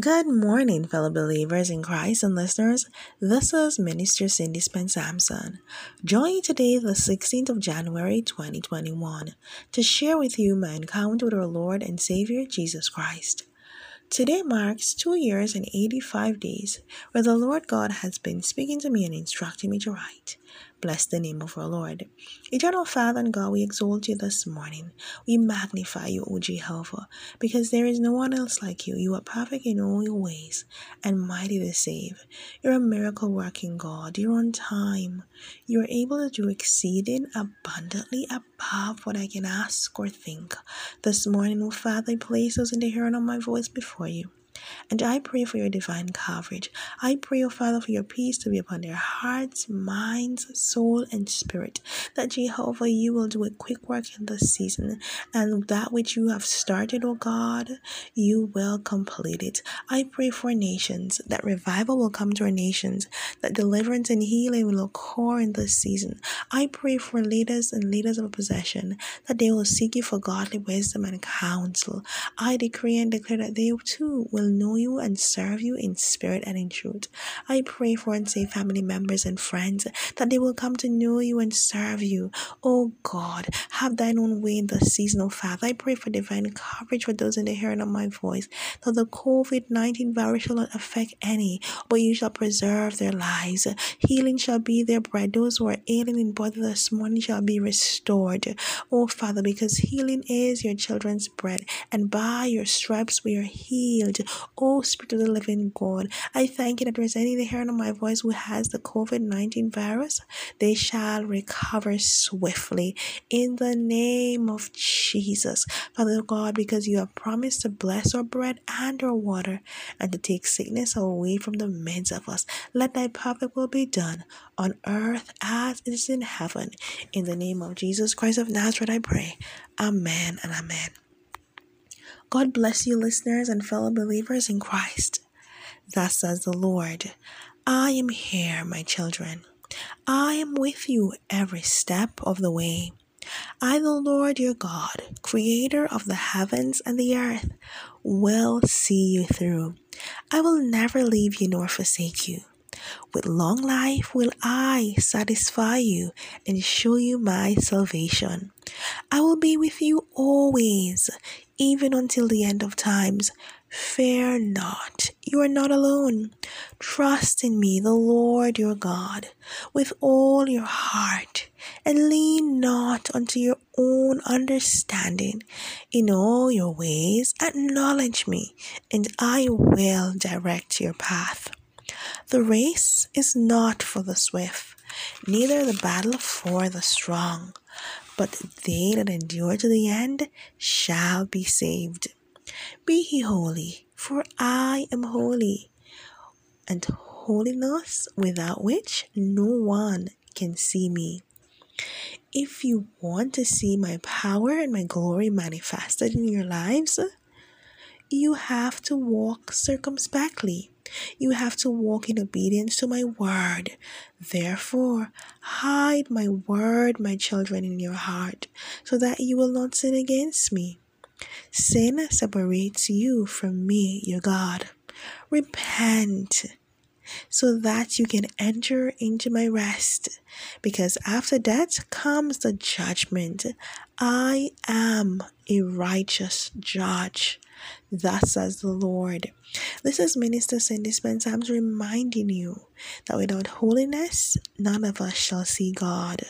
Good morning, fellow believers in Christ and listeners. This is Minister Cindy Spence Sampson. Join today, the 16th of January 2021, to share with you my encounter with our Lord and Savior Jesus Christ. Today marks two years and 85 days where the Lord God has been speaking to me and instructing me to write. Bless the name of our Lord. Eternal Father and God, we exalt you this morning. We magnify you, O Jehovah, because there is no one else like you. You are perfect in all your ways and mighty to save. You're a miracle working God. You're on time. You're able to do exceeding abundantly above what I can ask or think. This morning, O Father, place us in the hearing of my voice before you. And I pray for your divine coverage. I pray, O oh Father, for your peace to be upon their hearts, minds, soul, and spirit. That Jehovah, you will do a quick work in this season, and that which you have started, O oh God, you will complete it. I pray for nations that revival will come to our nations, that deliverance and healing will occur in this season. I pray for leaders and leaders of possession that they will seek you for godly wisdom and counsel. I decree and declare that they too will will know you and serve you in spirit and in truth. I pray for unsaved family members and friends that they will come to know you and serve you. Oh God, have thine own way in the season, oh Father. I pray for divine coverage for those in the hearing of my voice, that the COVID 19 virus shall not affect any, but you shall preserve their lives. Healing shall be their bread. Those who are ailing in body this morning shall be restored. Oh Father, because healing is your children's bread, and by your stripes we are healed. Oh, Spirit of the living God, I thank you that is any hearing of my voice who has the COVID 19 virus, they shall recover swiftly in the name of Jesus. Father God, because you have promised to bless our bread and our water and to take sickness away from the midst of us. Let thy perfect will be done on earth as it is in heaven. In the name of Jesus Christ of Nazareth, I pray. Amen and amen. God bless you, listeners and fellow believers in Christ. Thus says the Lord I am here, my children. I am with you every step of the way. I, the Lord your God, creator of the heavens and the earth, will see you through. I will never leave you nor forsake you. With long life will I satisfy you and show you my salvation. I will be with you always, even until the end of times. Fear not, you are not alone. Trust in me, the Lord your God, with all your heart, and lean not unto your own understanding. In all your ways, acknowledge me, and I will direct your path. The race is not for the swift, neither the battle for the strong but they that endure to the end shall be saved. Be ye holy, for I am holy, and holiness without which no one can see me. If you want to see my power and my glory manifested in your lives, you have to walk circumspectly. You have to walk in obedience to my word. Therefore, hide my word, my children, in your heart, so that you will not sin against me. Sin separates you from me, your God. Repent so that you can enter into my rest. Because after that comes the judgment. I am a righteous judge. Thus says the Lord. This is Minister Cindy Spence. I'm reminding you that without holiness, none of us shall see God.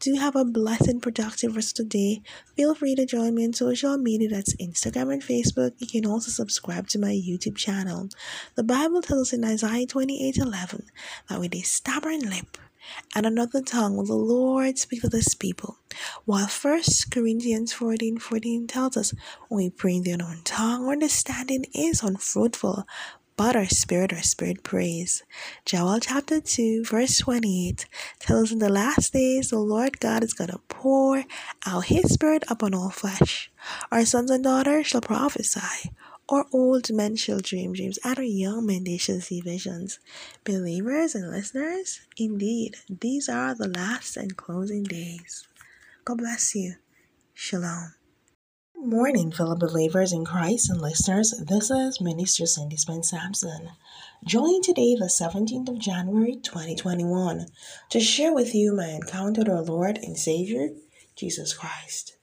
Do have a blessed, productive rest of the day. Feel free to join me on social media that's Instagram and Facebook. You can also subscribe to my YouTube channel. The Bible tells us in Isaiah 28 11 that with a stubborn lip and another tongue will the Lord speak to this people. While First Corinthians 14 14 tells us when we pray in the unknown tongue, our understanding is unfruitful, but our spirit, our spirit prays. Joel chapter 2, verse 28 tells us in the last days the Lord God is going to pour out his spirit upon all flesh. Our sons and daughters shall prophesy. Or old men shall dream dreams, our young men they shall see visions. Believers and listeners, indeed, these are the last and closing days. God bless you. Shalom. Good morning, fellow believers in Christ and listeners. This is Minister Cindy Spence Sampson. Join today, the 17th of January 2021, to share with you my encounter with our Lord and Savior, Jesus Christ.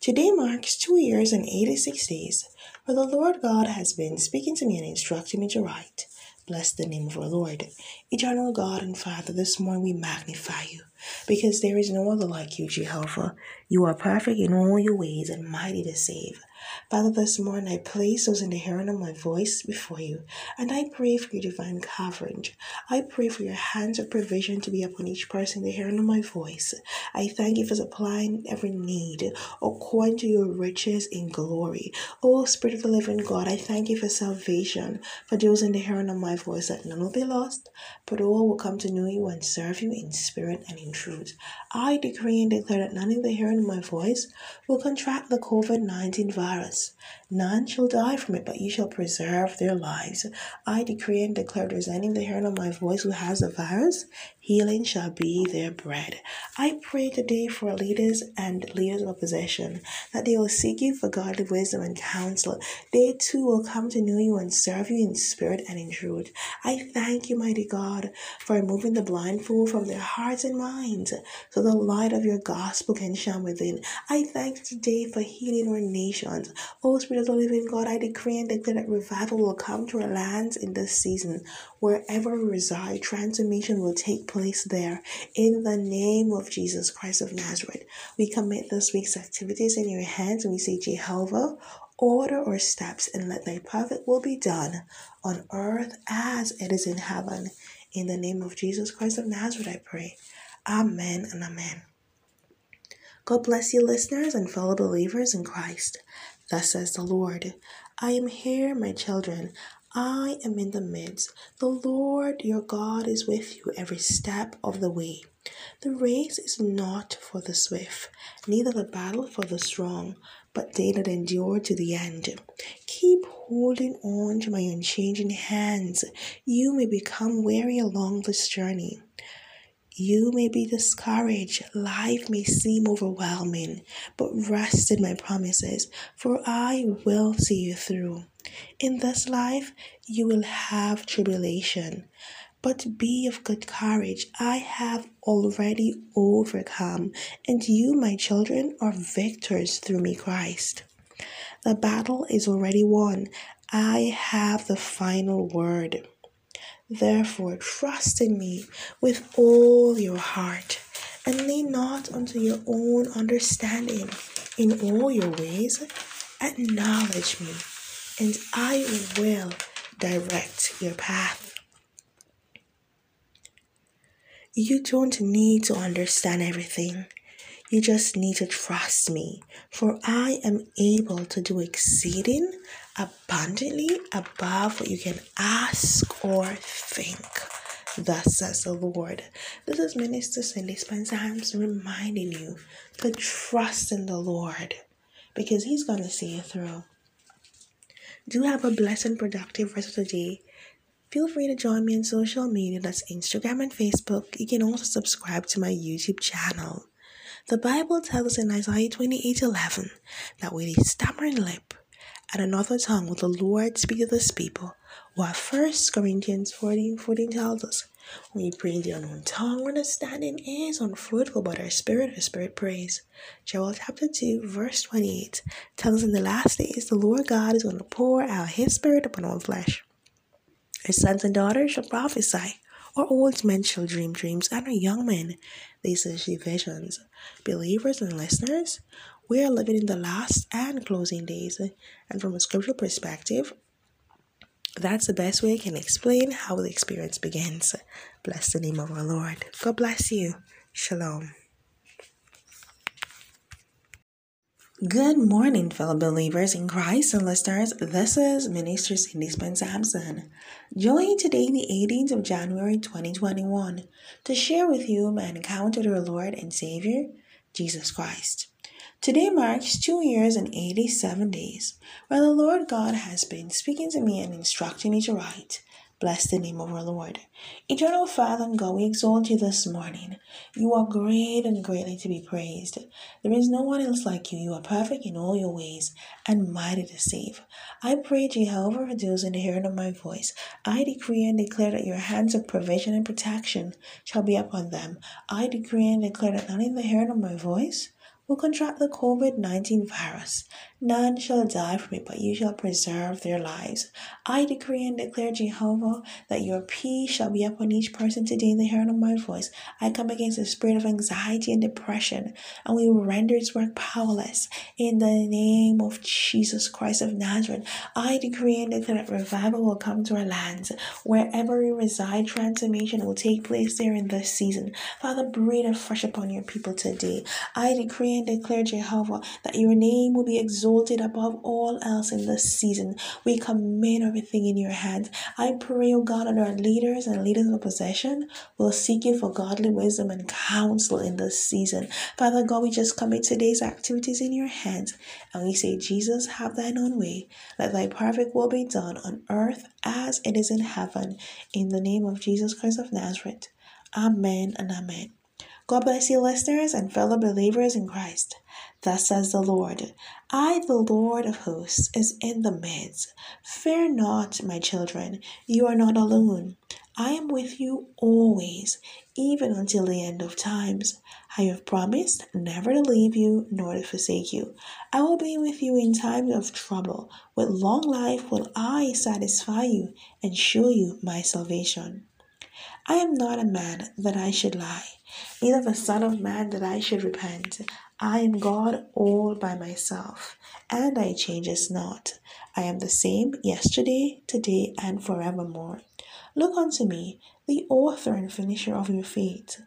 Today marks two years and 86 days where the Lord God has been speaking to me and instructing me to write. Bless the name of our Lord. Eternal God and Father, this morning we magnify you because there is no other like you, Jehovah. You are perfect in all your ways and mighty to save. Father, this morning I place those in the hearing of my voice before you, and I pray for your divine coverage. I pray for your hands of provision to be upon each person in the hearing of my voice. I thank you for supplying every need according to your riches in glory. Oh, Spirit of the living God, I thank you for salvation for those in the hearing of my voice, that none will be lost, but all will come to know you and serve you in spirit and in truth. I decree and declare that none in the hearing of my voice will contract the COVID 19 virus. None shall die from it, but you shall preserve their lives. I decree and declare there's any hearing of my voice who has the virus, healing shall be their bread. I pray today for leaders and leaders of opposition that they will seek you for godly wisdom and counsel. They too will come to know you and serve you in spirit and in truth. I thank you, mighty God, for removing the blindfold from their hearts and minds so the light of your gospel can shine within. I thank you today for healing our nations. Oh, Spirit of the living God, I decree and declare that revival will come to our lands in this season. Wherever we reside, transformation will take place place there. In the name of Jesus Christ of Nazareth, we commit this week's activities in your hands and we say, Jehovah, order our steps and let thy perfect will be done on earth as it is in heaven. In the name of Jesus Christ of Nazareth, I pray. Amen and amen. God bless you, listeners and fellow believers in Christ. Thus says the Lord I am here, my children. I am in the midst. The Lord your God is with you every step of the way. The race is not for the swift, neither the battle for the strong, but they that endure to the end. Keep holding on to my unchanging hands. You may become weary along this journey. You may be discouraged. Life may seem overwhelming, but rest in my promises, for I will see you through. In this life, you will have tribulation, but be of good courage. I have already overcome, and you, my children, are victors through me, Christ. The battle is already won. I have the final word. Therefore, trust in me with all your heart, and lean not unto your own understanding. In all your ways, acknowledge me, and I will direct your path. You don't need to understand everything. You just need to trust me, for I am able to do exceeding abundantly above what you can ask or think. Thus says the Lord. This is Minister Cindy Spence Sampson reminding you to trust in the Lord because He's going to see you through. Do have a blessed and productive rest of the day. Feel free to join me on social media that's Instagram and Facebook. You can also subscribe to my YouTube channel. The Bible tells us in Isaiah 28 11 that with a stammering lip and another tongue will the Lord speak to this people. While 1 Corinthians 14 14 tells us, when you pray in the unknown tongue, understanding is unfruitful, but our spirit, our spirit prays. Joel chapter 2, verse 28 tells us in the last days, the Lord God is going to pour out his spirit upon all flesh. His sons and daughters shall prophesy. Our old men shall dream dreams, and our young men they shall see visions. Believers and listeners, we are living in the last and closing days, and from a scriptural perspective, that's the best way I can explain how the experience begins. Bless the name of our Lord. God bless you. Shalom. Good morning, fellow believers in Christ and listeners. This is Minister Cindy Spence Sampson. Join today, the 18th of January 2021, to share with you my encounter with our Lord and Savior, Jesus Christ. Today marks two years and 87 days where the Lord God has been speaking to me and instructing me to write. Bless the name of our Lord. Eternal Father and God, we exalt you this morning. You are great and greatly to be praised. There is no one else like you. You are perfect in all your ways and mighty to save. I pray, Jehovah, for those in the hearing of my voice. I decree and declare that your hands of provision and protection shall be upon them. I decree and declare that none in the hearing of my voice will contract the COVID 19 virus. None shall die from it, but you shall preserve their lives. I decree and declare, Jehovah, that your peace shall be upon each person today in the hearing of my voice. I come against the spirit of anxiety and depression, and we render its work powerless. In the name of Jesus Christ of Nazareth, I decree and declare that revival will come to our lands. Wherever we reside, transformation will take place there in this season. Father, breathe afresh upon your people today. I decree and declare, Jehovah, that your name will be exalted above all else in this season. We commit everything in your hands. I pray, O God, that our leaders and leaders of possession will seek you for godly wisdom and counsel in this season. Father God, we just commit today's activities in your hands and we say, Jesus, have thine own way. Let thy perfect will be done on earth as it is in heaven. In the name of Jesus Christ of Nazareth. Amen and amen. God bless you, listeners and fellow believers in Christ. Thus says the Lord I, the Lord of hosts, is in the midst. Fear not, my children, you are not alone. I am with you always, even until the end of times. I have promised never to leave you nor to forsake you. I will be with you in times of trouble. With long life will I satisfy you and show you my salvation. I am not a man that I should lie neither the Son of Man that I should repent. I am God all by myself, and I changes not. I am the same yesterday, today, and forevermore. Look unto me, the author and finisher of your faith,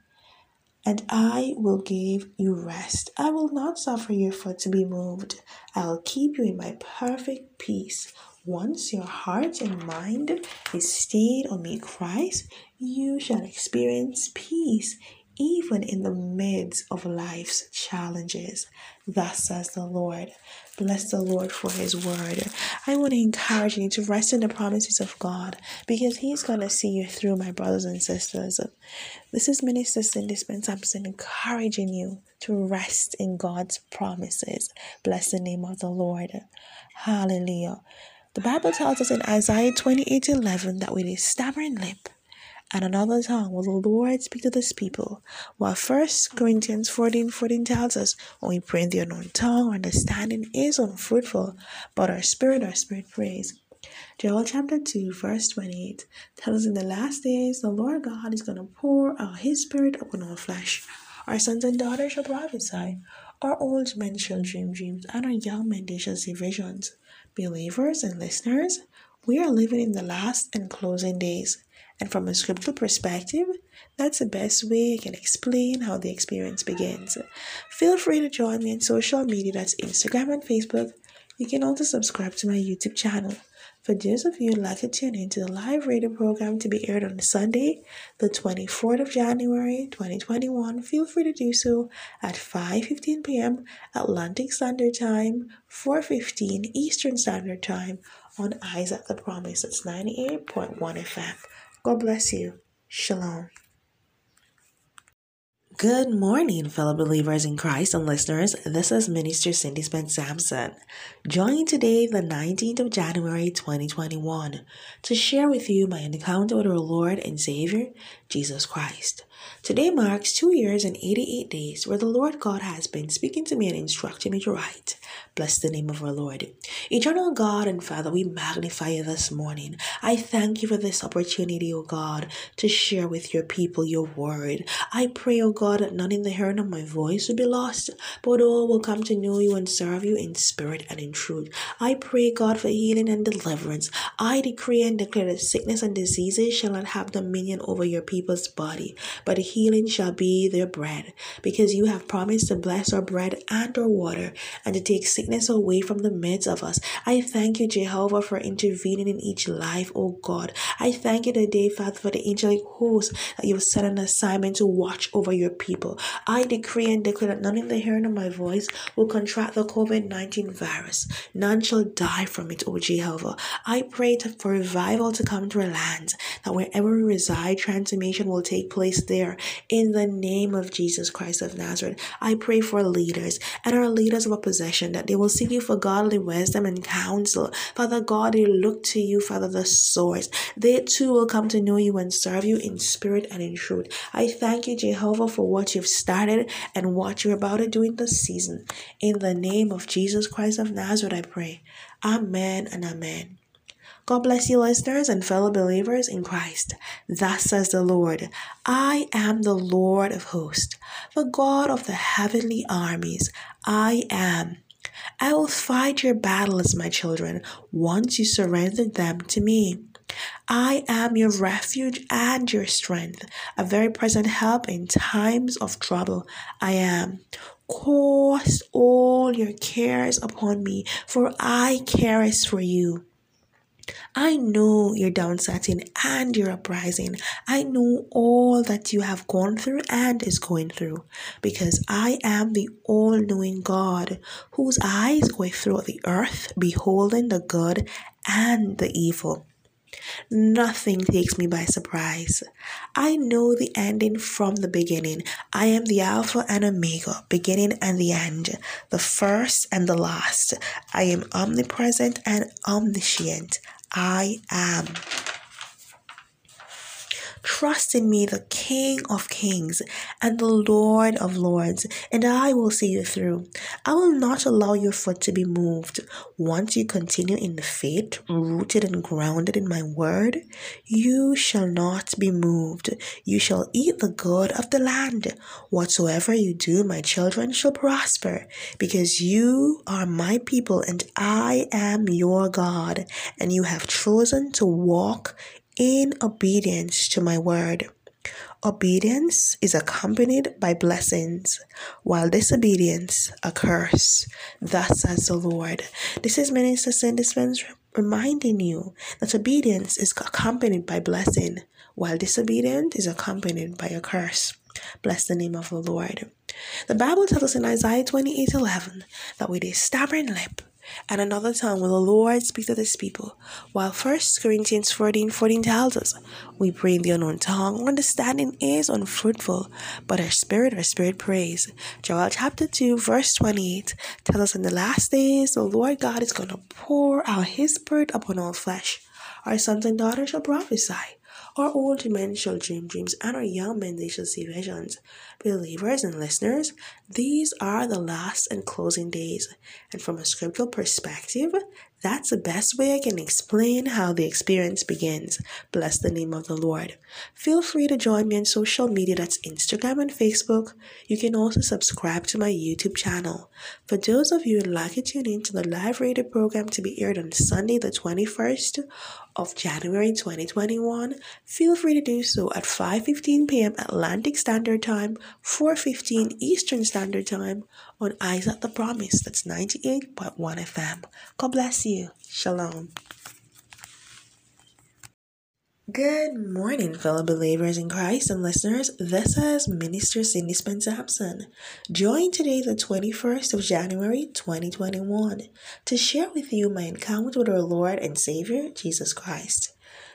and I will give you rest. I will not suffer your foot to be moved. I will keep you in my perfect peace. Once your heart and mind is stayed on me, Christ, you shall experience peace even in the midst of life's challenges. Thus says the Lord. Bless the Lord for his word. I want to encourage you to rest in the promises of God because he's going to see you through, my brothers and sisters. This is Minister Cindy Spence Sampson encouraging you to rest in God's promises. Bless the name of the Lord. Hallelujah. The Bible tells us in Isaiah 28 11 that with a stubborn lip, and another tongue will the Lord speak to this people. While First Corinthians 14 14 tells us, when we pray in the unknown tongue, our understanding is unfruitful, but our spirit, our spirit prays. Joel chapter 2, verse 28 tells us in the last days, the Lord God is going to pour out his spirit upon all flesh. Our sons and daughters shall prophesy, our old men shall dream dreams, and our young men they shall see visions. Believers and listeners, we are living in the last and closing days. And from a scriptural perspective, that's the best way I can explain how the experience begins. Feel free to join me on social media that's Instagram and Facebook. You can also subscribe to my YouTube channel. For those of you who'd like to tune into the live radio program to be aired on Sunday, the 24th of January 2021, feel free to do so at 5.15 p.m. Atlantic Standard Time, 4.15 Eastern Standard Time on Eyes at the Promise. It's 98.1 FM. God bless you. Shalom. Good morning, fellow believers in Christ and listeners. This is Minister Cindy Spence Sampson, joining today, the 19th of January 2021, to share with you my encounter with our Lord and Savior, Jesus Christ. Today marks two years and 88 days where the Lord God has been speaking to me and instructing me to write. Bless the name of our Lord. Eternal God and Father, we magnify you this morning. I thank you for this opportunity, O God, to share with your people your word. I pray, O God, that none in the hearing of my voice will be lost, but all will come to know you and serve you in spirit and in truth. I pray, God, for healing and deliverance. I decree and declare that sickness and diseases shall not have dominion over your people's body, but healing shall be their bread, because you have promised to bless our bread and our water and to take sickness away from the midst of us. I thank you, Jehovah, for intervening in each life, O God. I thank you today, Father, for the angelic host that you've set an assignment to watch over your people. I decree and declare that none in the hearing of my voice will contract the COVID 19 virus. None shall die from it, O Jehovah. I pray for revival to come to our land, that wherever we reside, transformation will take place there. In the name of Jesus Christ of Nazareth, I pray for leaders and our leaders of opposition that they will seek you for godly wisdom and counsel. Father God, they look to you, Father, the source. They too will come to know you and serve you in spirit and in truth. I thank you, Jehovah, for what you've started and what you're about to do in this season. In the name of Jesus Christ of Nazareth, I pray. Amen and amen. God bless you, listeners and fellow believers in Christ. Thus says the Lord I am the Lord of hosts, the God of the heavenly armies. I am. I will fight your battles, my children, once you surrender them to me. I am your refuge and your strength, a very present help in times of trouble. I am. Cast all your cares upon me, for I careth for you. I know your downsetting and your uprising. I know all that you have gone through and is going through because I am the all knowing God whose eyes go throughout the earth, beholding the good and the evil. Nothing takes me by surprise. I know the ending from the beginning. I am the Alpha and Omega, beginning and the end, the first and the last. I am omnipresent and omniscient. I am. Trust in me, the King of Kings and the Lord of Lords, and I will see you through. I will not allow your foot to be moved. Once you continue in the faith, rooted and grounded in my word, you shall not be moved. You shall eat the good of the land. Whatsoever you do, my children shall prosper, because you are my people, and I am your God, and you have chosen to walk in obedience to my word. Obedience is accompanied by blessings, while disobedience a curse. Thus says the Lord. This is Minister Cindy Spence reminding you that obedience is accompanied by blessing, while disobedience is accompanied by a curse. Bless the name of the Lord. The Bible tells us in Isaiah 28 11 that with a stubborn lip and another time will the Lord speak to this people. While 1 Corinthians 14 14 tells us, We pray in the unknown tongue, understanding is unfruitful, but our spirit, our spirit prays. Joel chapter 2, verse 28 tells us in the last days, the Lord God is going to pour out his spirit upon all flesh. Our sons and daughters shall prophesy. Our old men shall dream dreams, and our young men they shall see visions. Believers and listeners, these are the last and closing days. And from a scriptural perspective, that's the best way I can explain how the experience begins. Bless the name of the Lord. Feel free to join me on social media that's Instagram and Facebook. You can also subscribe to my YouTube channel. For those of you who'd like to tune in to the live radio program to be aired on Sunday, the 21st of January 2021, feel free to do so at 5:15 p.m. Atlantic Standard Time, 4:15 Eastern Standard Time on Isaac the Promise. That's 98.1 FM. God bless you. Shalom. Good morning, fellow believers in Christ and listeners. This is Minister Cindy Spence Sampson. Join today, the 21st of January 2021, to share with you my encounter with our Lord and Savior, Jesus Christ.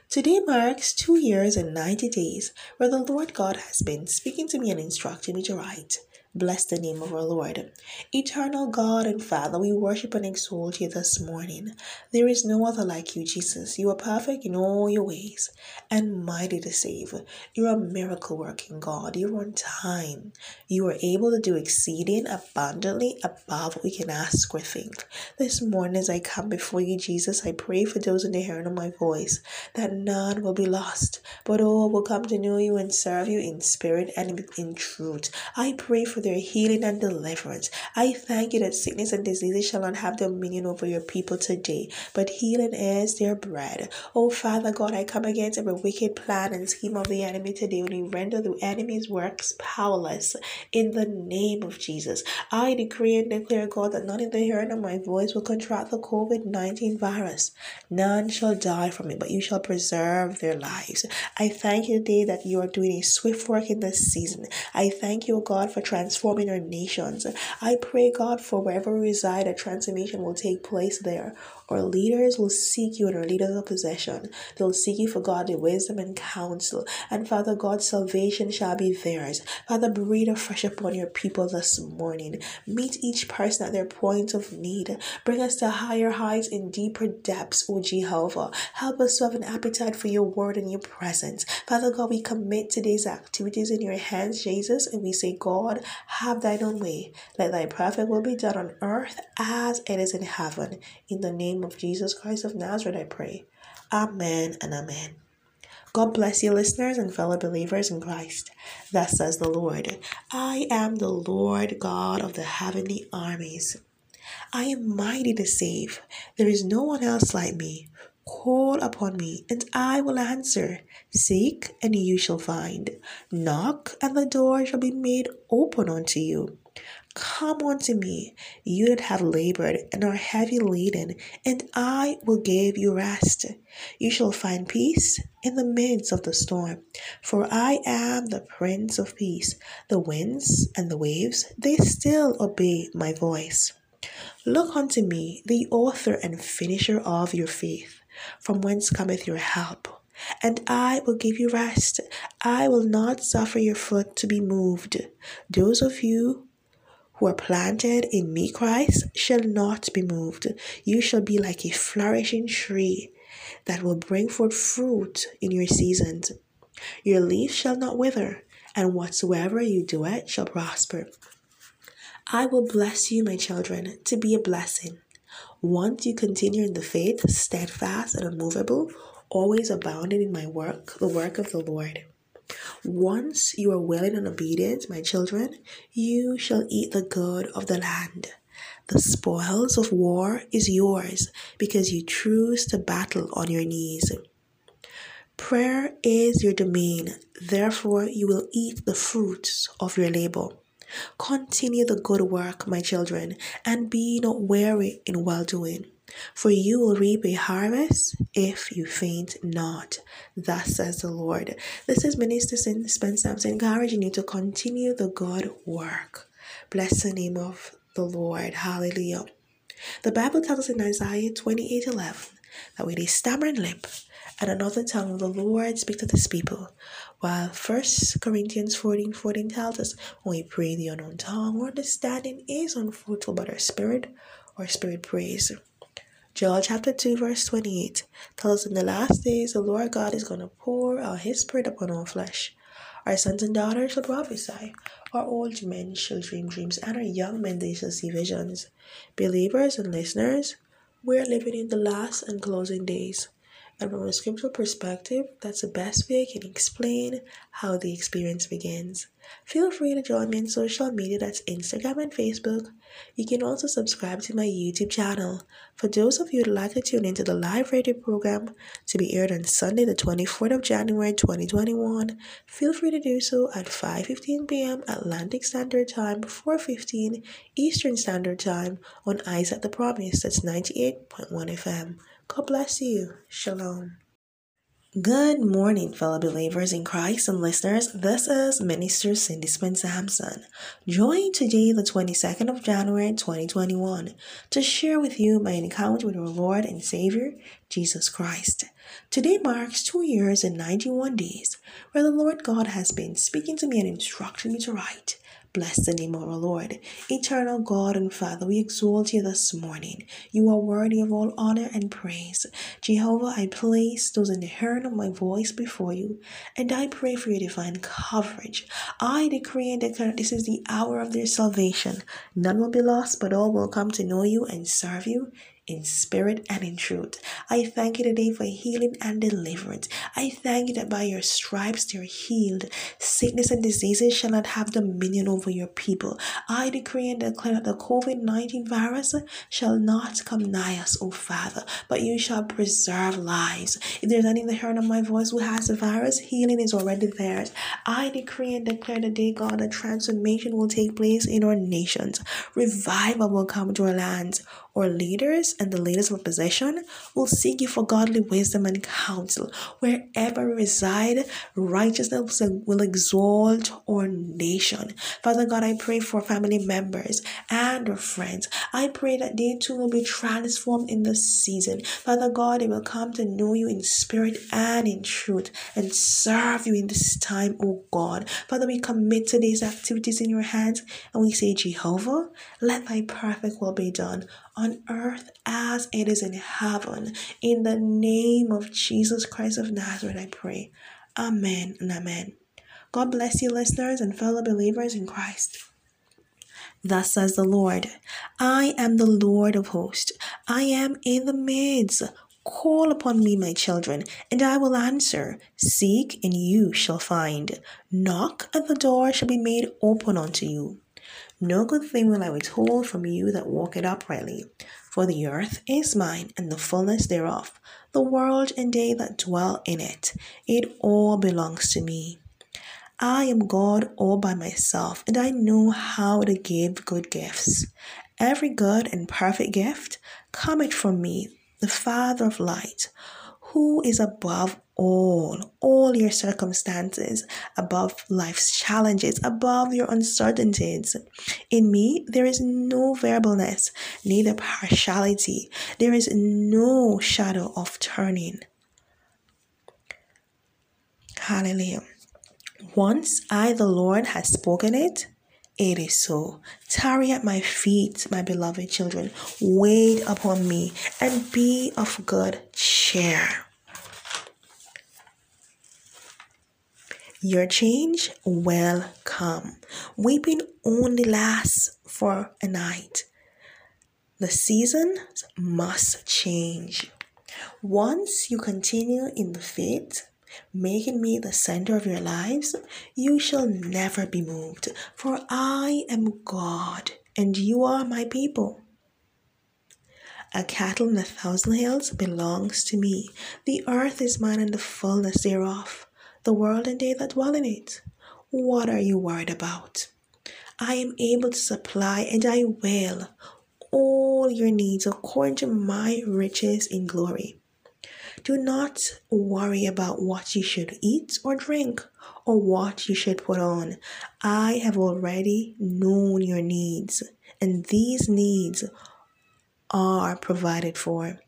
Today marks two years and 90 days where the Lord God has been speaking to me and instructing me to write. Bless the name of our Lord. Eternal God and Father, we worship and exalt you this morning. There is no other like you, Jesus. You are perfect in all your ways and mighty to save. You're a miracle working God. You're on time. You are able to do exceeding abundantly above what we can ask or think. This morning, as I come before you, Jesus, I pray for those in the hearing of my voice that none will be lost, but all will come to know you and serve you in spirit and in truth. I pray for their healing and deliverance. I thank you that sickness and diseases shall not have dominion over your people today, but healing is their bread. Oh, Father God, I come against every wicked plan and scheme of the enemy today when we render the enemy's works powerless in the name of Jesus. I decree and declare, God, that none in the hearing of my voice will contract the COVID 19 virus. None shall die from it, but you shall preserve their lives. I thank you today that you are doing a swift work in this season. I thank you, God, for transforming our nations. I pray, God, for wherever we reside, a transformation will take place there. Our leaders will seek you and our leaders of possession. They'll seek you for godly wisdom and counsel. And Father God, salvation shall be theirs. Father, breathe afresh upon your people this morning. Meet each person at their point of need. Bring us to higher heights and deeper depths, O Jehovah. Help us to have an appetite for your word and your presence. Father God, we commit today's activities in your hands, Jesus, and we say, God, have thine own way. Let thy perfect will be done on earth as it is in heaven. In the name of Jesus Christ of Nazareth, I pray. Amen and amen. God bless you, listeners and fellow believers in Christ. Thus says the Lord I am the Lord God of the heavenly armies. I am mighty to save. There is no one else like me. Call upon me, and I will answer. Seek, and you shall find. Knock, and the door shall be made open unto you. Come unto me, you that have labored and are heavy laden, and I will give you rest. You shall find peace in the midst of the storm. For I am the Prince of Peace. The winds and the waves, they still obey my voice. Look unto me, the author and finisher of your faith, from whence cometh your help. And I will give you rest. I will not suffer your foot to be moved. Those of you who are planted in me, Christ, shall not be moved. You shall be like a flourishing tree that will bring forth fruit in your seasons. Your leaf shall not wither, and whatsoever you do it shall prosper. I will bless you, my children, to be a blessing. Once you continue in the faith, steadfast and unmovable, always abounding in my work, the work of the Lord. Once you are willing and obedient, my children, you shall eat the good of the land. The spoils of war is yours because you choose to battle on your knees. Prayer is your domain, therefore, you will eat the fruits of your labor. Continue the good work, my children, and be not weary in well doing. For you will reap a harvest if you faint not. Thus says the Lord. This is Minister Spence Sampson encouraging you to continue the good work. Bless the name of the Lord. Hallelujah. The Bible tells us in Isaiah 28 11 that with a stammering lip and another tongue the Lord speaks to his people. While 1 Corinthians 14 14 tells us when we pray the unknown tongue, our understanding is unfruitful, but our spirit, our spirit prays. Joel chapter 2, verse 28 tells us in the last days the Lord God is going to pour out his spirit upon all flesh. Our sons and daughters shall prophesy, our old men shall dream dreams, and our young men they shall see visions. Believers and listeners, we're living in the last and closing days. And from a scriptural perspective, that's the best way I can explain how the experience begins. Feel free to join me on social media that's Instagram and Facebook. You can also subscribe to my YouTube channel. For those of you who'd like to tune into the live radio program to be aired on Sunday, the 24th of January 2021, feel free to do so at 5:15 p.m. Atlantic Standard Time, 4:15 Eastern Standard Time on Eyes at the Promise. That's 98.1 FM. God bless you. Shalom. Good morning, fellow believers in Christ and listeners. This is Minister Cindy Spence Sampson, joined today, the 22nd of January 2021, to share with you my encounter with our Lord and Savior, Jesus Christ. Today marks two years and 91 days where the Lord God has been speaking to me and instructing me to write Bless the name of our Lord. Eternal God and Father, we exalt you this morning. You are worthy of all honor and praise. Jehovah, I place those in the hearing of my voice before you, and I pray for your divine coverage. I decree and declare this is the hour of their salvation. None will be lost, but all will come to know you and serve you in spirit and in truth. I thank you today for healing and deliverance. I thank you that by your stripes they're healed. Sickness and diseases shall not have dominion over your people. I decree and declare that the COVID 19 virus shall not come nigh us, O Father, but you shall preserve lives. If there's any in the hearing of my voice who has the virus, healing is already theirs. I decree and declare today, God, that transformation will take place in our nations. Revival will come to our lands. Our leaders and the leaders of possession will seek you for godly wisdom and counsel. Wherever we reside, righteousness will exalt our nation. Father God, I pray for family members and our friends. I pray that they too will be transformed in this season. Father God, they will come to know you in spirit and in truth and serve you in this time, oh God. Father, we commit today's activities in your hands and we say, Jehovah, let thy perfect will be done on earth as it is in heaven. In the name of Jesus Christ of Nazareth, I pray. Amen and amen. God bless you, listeners and fellow believers in Christ. Thus says the Lord I am the Lord of hosts. I am in the midst. Call upon me, my children, and I will answer. Seek, and you shall find. Knock, and the door shall be made open unto you. No good thing will I withhold from you that walk it uprightly. For the earth is mine, and the fullness thereof, the world and they that dwell in it. It all belongs to me. I am God all by myself, and I know how to give good gifts. Every good and perfect gift cometh from me, the Father of light, who is above all, all your circumstances, above life's challenges, above your uncertainties. In me, there is no variableness, neither partiality. There is no shadow of turning. Hallelujah. Once I, the Lord, has spoken it, it is so. Tarry at my feet, my beloved children. Wait upon me and be of good cheer. Your change will come. Weeping only lasts for a night. The seasons must change. Once you continue in the faith, making me the center of your lives, you shall never be moved. For I am God, and you are my people. A cattle in a thousand hills belongs to me. The earth is mine and the fullness thereof the world and they that dwell in it. What are you worried about? I am able to supply and I will all your needs according to my riches in glory. Do not worry about what you should eat or drink or what you should put on. I have already known your needs, and these needs are provided for.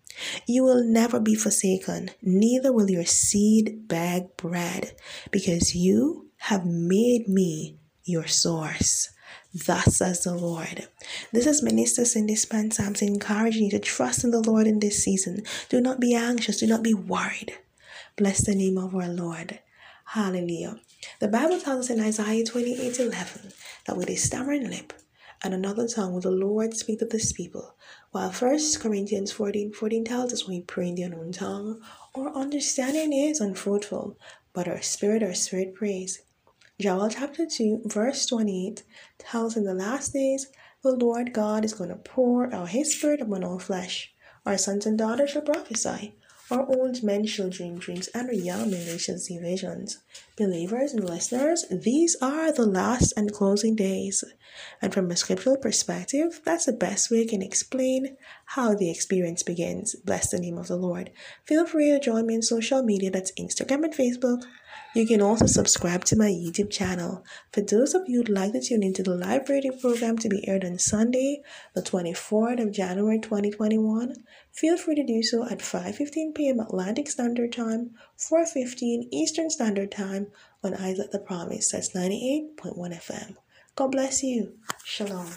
You will never be forsaken, neither will your seed beg bread, because you have made me your source. Thus says the Lord. This is Minister Cindy Spence. I'm encouraging you to trust in the Lord in this season. Do not be anxious. Do not be worried. Bless the name of our Lord. Hallelujah. The Bible tells us in Isaiah 28 11 that with a stammering lip and another tongue will the Lord speak to this people. While 1 Corinthians 14 14 tells us when we pray in the unknown tongue, our understanding is unfruitful, but our spirit, our spirit prays. Joel chapter 2, verse 28 tells in the last days, the Lord God is going to pour out his spirit upon all flesh. Our sons and daughters shall prophesy. Our old men shall dream dreams, and our young men shall see visions. Believers and listeners, these are the last and closing days. And from a scriptural perspective, that's the best way I can explain how the experience begins. Bless the name of the Lord. Feel free to join me on social media that's Instagram and Facebook. You can also subscribe to my YouTube channel. For those of you who'd like to tune into the live radio program to be aired on Sunday, the 24th of January 2021, feel free to do so at 5.15 p.m. Atlantic Standard Time, 4.15 Eastern Standard Time on Isaac the Promise. That's 98.1 FM. God bless you. Shalom.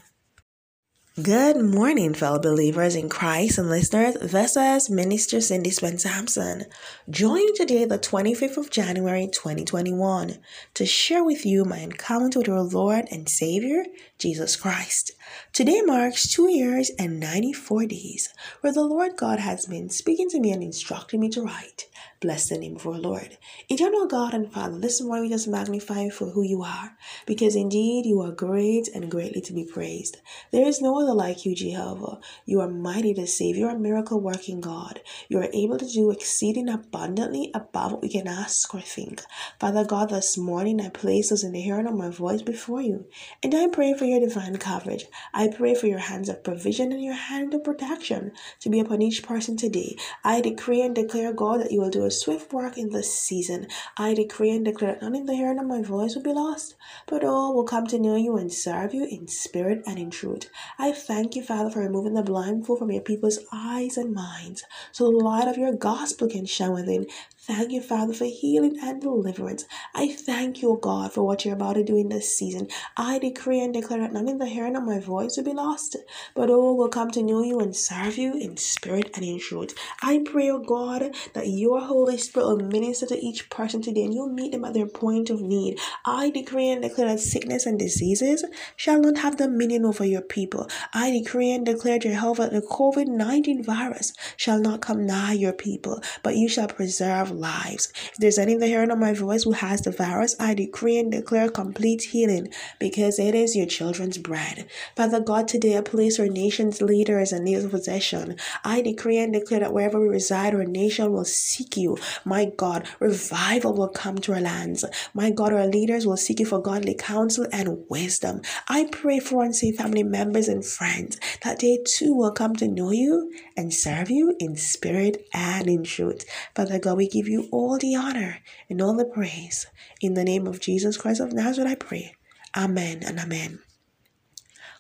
Good morning, fellow believers in Christ and listeners. This is Minister Cindy Spence Sampson. Join today, the 25th of January 2021, to share with you my encounter with our Lord and Savior, Jesus Christ. Today marks two years and 94 days where the Lord God has been speaking to me and instructing me to write. Bless the name of our Lord. Eternal God and Father, this morning we just magnify you for who you are, because indeed you are great and greatly to be praised. There is no other like you, Jehovah. You are mighty to save. You are a miracle working God. You are able to do exceeding abundantly above what we can ask or think. Father God, this morning I place those in the hearing of my voice before you, and I pray for your divine coverage. I pray for your hands of provision and your hand of protection to be upon each person today. I decree and declare, God, that you will do a swift work in this season. I decree and declare that none in the hearing of my voice will be lost, but all will come to know you and serve you in spirit and in truth. I thank you, Father, for removing the blindfold from your people's eyes and minds, so the light of your gospel can shine within. Thank you, Father, for healing and deliverance. I thank you, God, for what you're about to do in this season. I decree and declare that none in the hearing of my voice will be lost, but all will come to know you and serve you in spirit and in truth. I pray, oh God, that your Holy Spirit will minister to each person today and you'll meet them at their point of need. I decree and declare that sickness and diseases shall not have dominion over your people. I decree and declare, Jehovah, the COVID 19 virus shall not come nigh your people, but you shall preserve lives. If there's any in hearing of my voice who has the virus, I decree and declare complete healing because it is your children's bread. Father God, today I place our nation's leaders leaders of possession. I decree and declare that wherever we reside, our nation will seek you. My God, revival will come to our lands. My God, our leaders will seek you for godly counsel and wisdom. I pray for unsaved family members and friends that they too will come to know you and serve you in spirit and in truth. Father God, we give give you all the honor and all the praise. In the name of Jesus Christ of Nazareth, I pray. Amen and amen.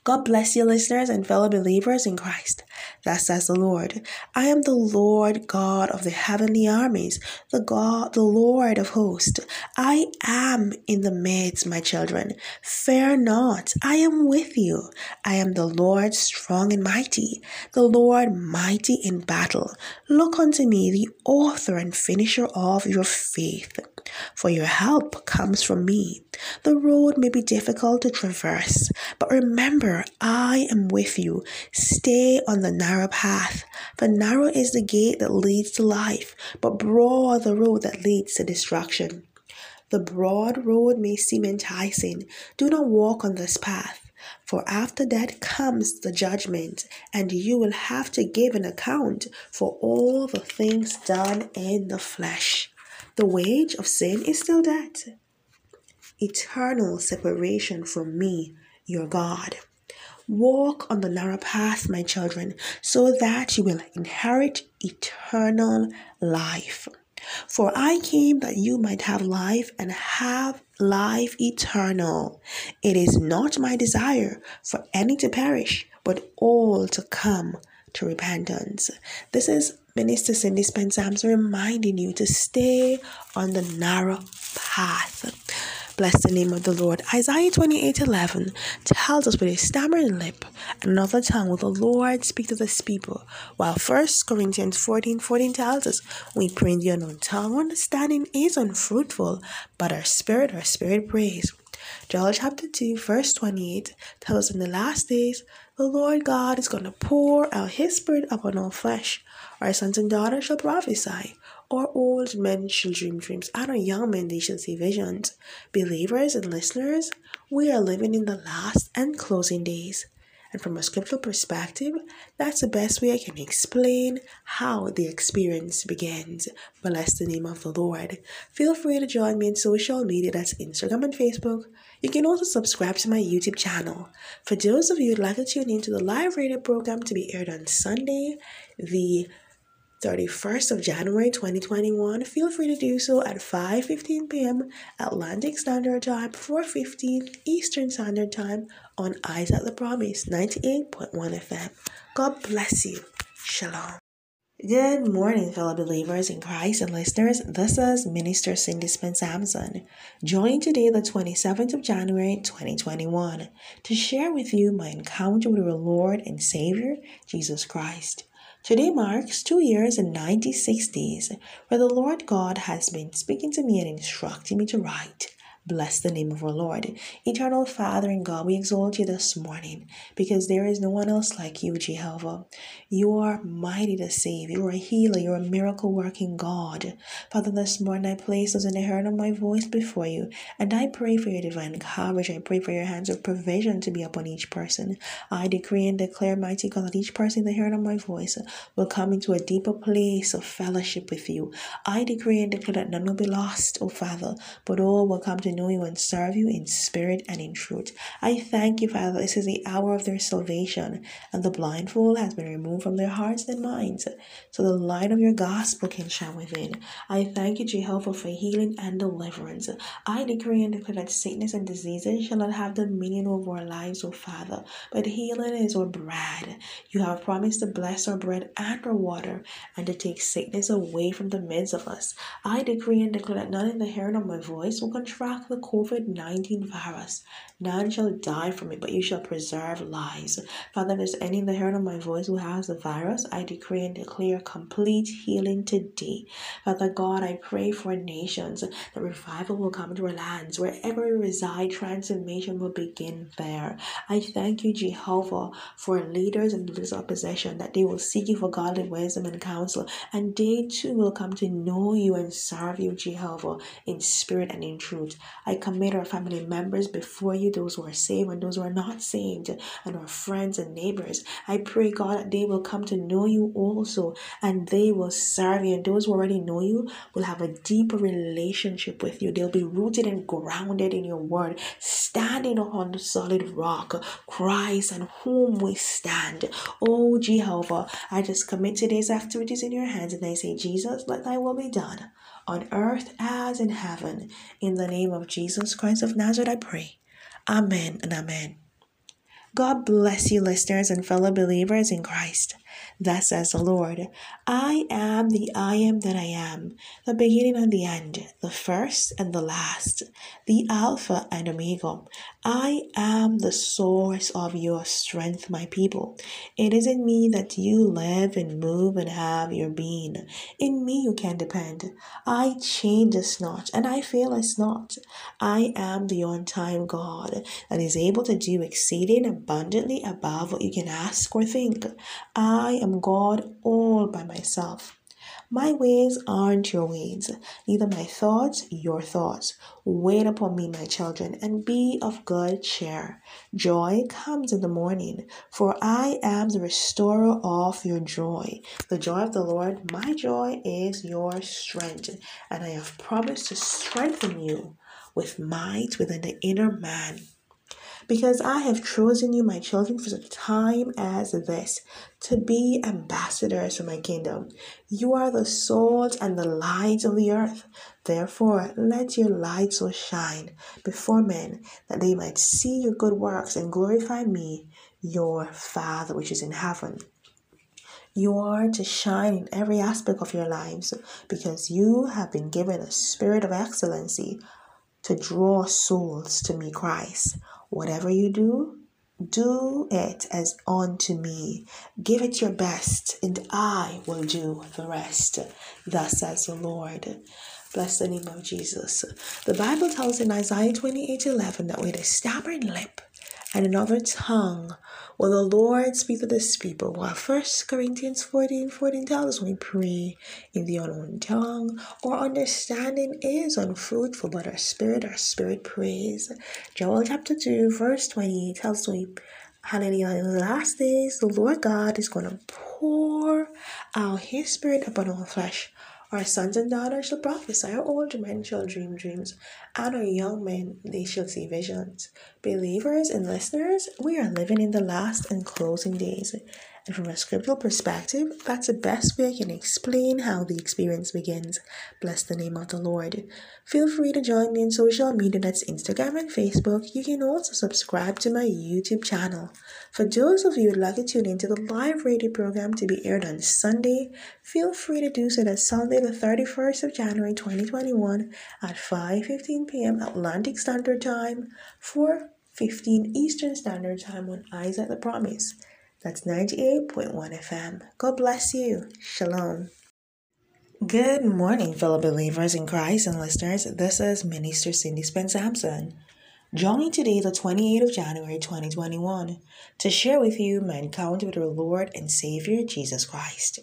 God bless you, listeners and fellow believers in Christ. Thus says the Lord, I am the Lord God of the heavenly armies, the God, the Lord of hosts. I am in the midst, my children. Fear not, I am with you. I am the Lord strong and mighty, the Lord mighty in battle. Look unto me, the author and finisher of your faith for your help comes from me. The road may be difficult to traverse, but remember, I am with you. Stay on the narrow path, for narrow is the gate that leads to life, but broad the road that leads to destruction. The broad road may seem enticing. Do not walk on this path. For after that comes the judgment, and you will have to give an account for all the things done in the flesh. The wage of sin is still death, eternal separation from me, your God. Walk on the narrow path, my children, so that you will inherit eternal life. For I came that you might have life and have life eternal. It is not my desire for any to perish, but all to come to repentance. This is Minister Cindy Spencer. I'm reminding you to stay on the narrow path. Bless the name of the Lord. Isaiah 28 11 tells us with a stammering lip another tongue will the Lord speak to this people. While 1 Corinthians 14 14 tells us, We pray in the unknown tongue, understanding is unfruitful, but our spirit, our spirit prays. Joel chapter 2, verse 28 tells us in the last days, the Lord God is going to pour out his spirit upon all flesh. Our sons and daughters shall prophesy. Our old men shall dream dreams, and our young men they shall see visions. Believers and listeners, we are living in the last and closing days. And from a scriptural perspective, that's the best way I can explain how the experience begins. Bless the name of the Lord. Feel free to join me in social media that's Instagram and Facebook. You can also subscribe to my YouTube channel. For those of you who'd like to tune into the live radio program to be aired on Sunday, the 31st of January 2021, feel free to do so at 5:15 p.m. Atlantic Standard Time, 4:15 Eastern Standard Time on Eyes at the Promise 98.1 FM. God bless you. Shalom. Good morning, fellow believers in Christ and listeners. This is Minister Cindy Spence Sampson. Join today, the 27th of January 2021, to share with you my encounter with our Lord and Savior, Jesus Christ. Today marks two years and 96 days where the Lord God has been speaking to me and instructing me to write. Bless the name of our Lord. Eternal Father and God, we exalt you this morning because there is no one else like you, Jehovah. You are mighty to save. You are a healer. You're a miracle working God. Father, this morning I place those in the hearing of my voice before you and I pray for your divine coverage. I pray for your hands of provision to be upon each person. I decree and declare, mighty God, that each person in the hearing of my voice will come into a deeper place of fellowship with you. I decree and declare that none will be lost, O Father, but all will come to know you and serve you in spirit and in truth. I thank you, Father. This is the hour of their salvation, and the blindfold has been removed from their hearts and minds, so the light of your gospel can shine within. I thank you, Jehovah, for healing and deliverance. I decree and declare that sickness and diseases shall not have dominion over our lives, O Father, but healing is our bread. You have promised to bless our bread and our water, and to take sickness away from the midst of us. I decree and declare that none in the hearing of my voice will contract the COVID 19 virus. None shall die from it, but you shall preserve lives. Father, if there's any in the hearing of my voice who has the virus, I decree and declare complete healing today. Father God, I pray for nations that revival will come to our lands. Wherever we reside, transformation will begin there. I thank you, Jehovah, for leaders and leaders of opposition that they will seek you for godly wisdom and counsel, and they too will come to know you and serve you, Jehovah, in spirit and in truth. I commit our family members before you, those who are saved and those who are not saved, and our friends and neighbors. I pray, God, that they will come to know you also and they will serve you. And those who already know you will have a deeper relationship with you. They'll be rooted and grounded in your word, standing on the solid rock, Christ and whom we stand. Oh, Jehovah, I just commit today's activities in your hands and I say, Jesus, let thy will be done on earth as in heaven. In the name of Jesus Christ of Nazareth, I pray. Amen and amen. God bless you, listeners and fellow believers in Christ. Thus says the Lord I am the I am that I am, the beginning and the end, the first and the last, the Alpha and Omega. I am the source of your strength, my people. It is in me that you live and move and have your being. In me you can depend. I change us not, and I fail us not. I am the on time God that is able to do exceeding abundantly above what you can ask or think. I am God all by myself. My ways aren't your ways, neither my thoughts your thoughts. Wait upon me, my children, and be of good cheer. Joy comes in the morning, for I am the restorer of your joy. The joy of the Lord, my joy, is your strength, and I have promised to strengthen you with might within the inner man because I have chosen you, my children, for such a time as this, to be ambassadors for my kingdom. You are the salt and the light of the earth. Therefore, let your light so shine before men that they might see your good works and glorify me, your Father which is in heaven. You are to shine in every aspect of your lives because you have been given a spirit of excellency to draw souls to me, Christ. Whatever you do, do it as unto me. Give it your best, and I will do the rest. Thus says the Lord. Bless the name of Jesus. The Bible tells in Isaiah 28 11 that with a stammering lip and another tongue will the Lord speak to this people. While 1 Corinthians 14 14 tells us we pray in the unknown tongue, or understanding is unfruitful, but our spirit, our spirit prays. Joel chapter 2, verse 20 tells us we Hallelujah. In the last days, the Lord God is going to pour out His Spirit upon all flesh. Our sons and daughters shall prophesy, our older men shall dream dreams, and our young men they shall see visions. Believers and listeners, we are living in the last and closing days. And from a scriptural perspective, that's the best way I can explain how the experience begins. Bless the name of the Lord. Feel free to join me on social media that's Instagram and Facebook. You can also subscribe to my YouTube channel. For those of you who'd like to tune into the live radio program to be aired on Sunday, feel free to do so. that Sunday, the 31st of January 2021 at 5:15 p.m. Atlantic Standard Time, 4:15 Eastern Standard Time on Eyes at the Promise. That's 98.1 FM. God bless you. Shalom. Good morning, fellow believers in Christ and listeners. This is Minister Cindy Spence Sampson. Joining today, the 28th of January 2021, to share with you my encounter with our Lord and Savior Jesus Christ.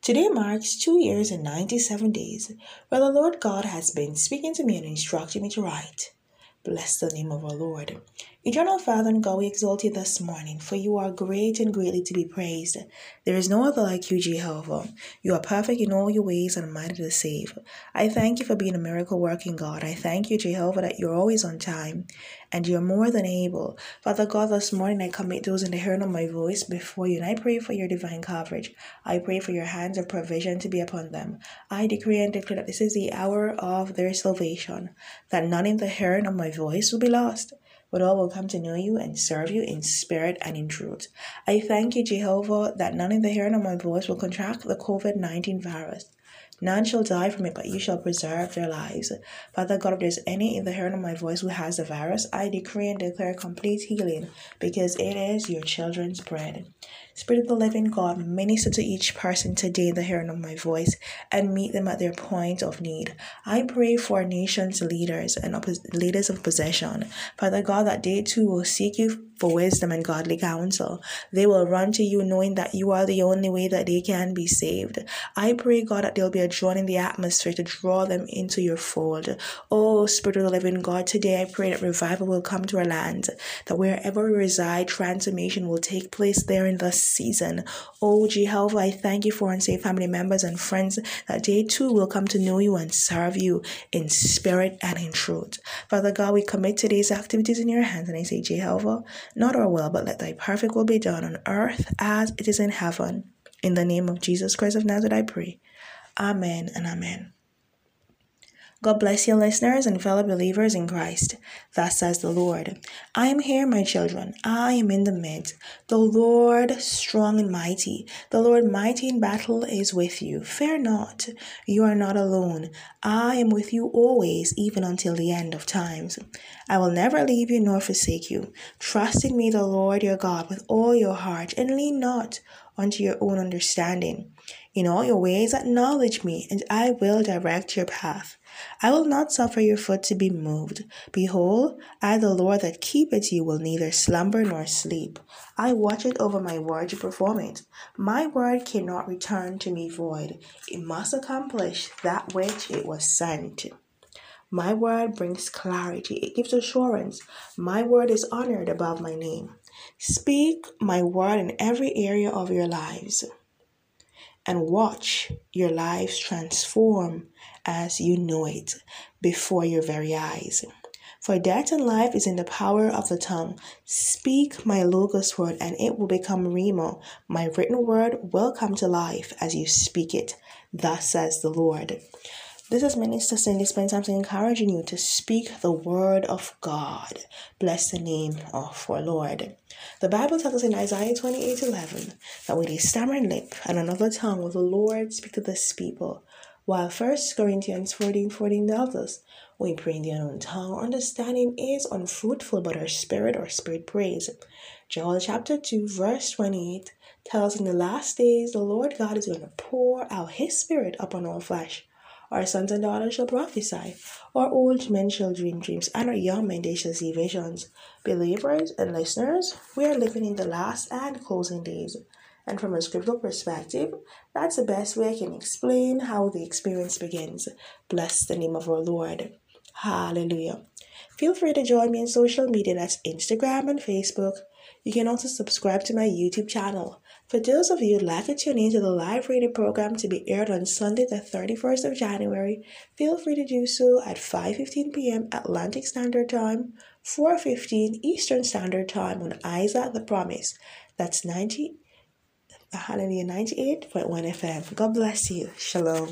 Today marks two years and 97 days where the Lord God has been speaking to me and instructing me to write. Bless the name of our Lord. Eternal Father and God, we exalt you this morning, for you are great and greatly to be praised. There is no other like you, Jehovah. You are perfect in all your ways and mighty to save. I thank you for being a miracle working God. I thank you, Jehovah, that you're always on time and you're more than able. Father God, this morning I commit those in the hearing of my voice before you, and I pray for your divine coverage. I pray for your hands of provision to be upon them. I decree and declare that this is the hour of their salvation, that none in the hearing of my voice will be lost but all will come to know you and serve you in spirit and in truth. I thank you, Jehovah, that none in the hearing of my voice will contract the COVID 19 virus. None shall die from it, but you shall preserve their lives. Father God, if there's any in the hearing of my voice who has the virus, I decree and declare complete healing because it is your children's bread. Spirit of the living God, minister to each person today in the hearing of my voice and meet them at their point of need. I pray for our nation's leaders and leaders of possession. Father God, that they too will seek you for wisdom and godly counsel. They will run to you knowing that you are the only way that they can be saved. I pray, God, that there'll be a joy in the atmosphere to draw them into your fold. Oh, Spirit of the living God, today I pray that revival will come to our land, that wherever we reside, transformation will take place there in this season. Oh, Jehovah, I thank you for unsaved family members and friends that they too will come to know you and serve you in spirit and in truth. Father God, we commit today's activities in your hands and I say, Jehovah, not our will, but let thy perfect will be done on earth as it is in heaven. In the name of Jesus Christ of Nazareth, I pray. Amen and amen. God bless you, listeners and fellow believers in Christ. Thus says the Lord I am here, my children. I am in the midst. The Lord strong and mighty, the Lord mighty in battle is with you. Fear not, you are not alone. I am with you always, even until the end of times. I will never leave you nor forsake you. Trust in me, the Lord your God, with all your heart, and lean not unto your own understanding. In all your ways acknowledge me, and I will direct your path. I will not suffer your foot to be moved. Behold, I, the Lord that keepeth you, will neither slumber nor sleep. I watch it over my word to perform it. My word cannot return to me void. It must accomplish that which it was sent. My word brings clarity, it gives assurance. My word is honored above my name. Speak my word in every area of your lives and watch your lives transform as you know it before your very eyes. For death and life is in the power of the tongue. Speak my logos word, and it will become Rhema. My written word will come to life as you speak it. Thus says the Lord. This is Minister Cindy Spencer. I'm encouraging you to speak the word of God. Bless the name of our Lord. The Bible tells us in Isaiah 28 11 that with a stammering lip and another tongue will the Lord speak to this people. While 1 Corinthians 14 14 tells us, we pray in the unknown tongue, understanding is unfruitful, but our spirit, our spirit prays. Joel chapter 2, verse 28 tells in the last days the Lord God is going to pour out his spirit upon all flesh. Our sons and daughters shall prophesy, our old men shall dream dreams, and our young men they shall see visions. Believers and listeners, we are living in the last and closing days. And from a scriptural perspective, that's the best way I can explain how the experience begins. Bless the name of our Lord. Hallelujah. Feel free to join me on social media that's Instagram and Facebook. You can also subscribe to my YouTube channel. For those of you who'd like to tune into the live radio program to be aired on Sunday, the 31st of January, feel free to do so at 5.15 p.m. Atlantic Standard Time, 4.15 Eastern Standard Time on at the Promise. That's 90 Hallelujah 98.1 FM. God bless you. Shalom.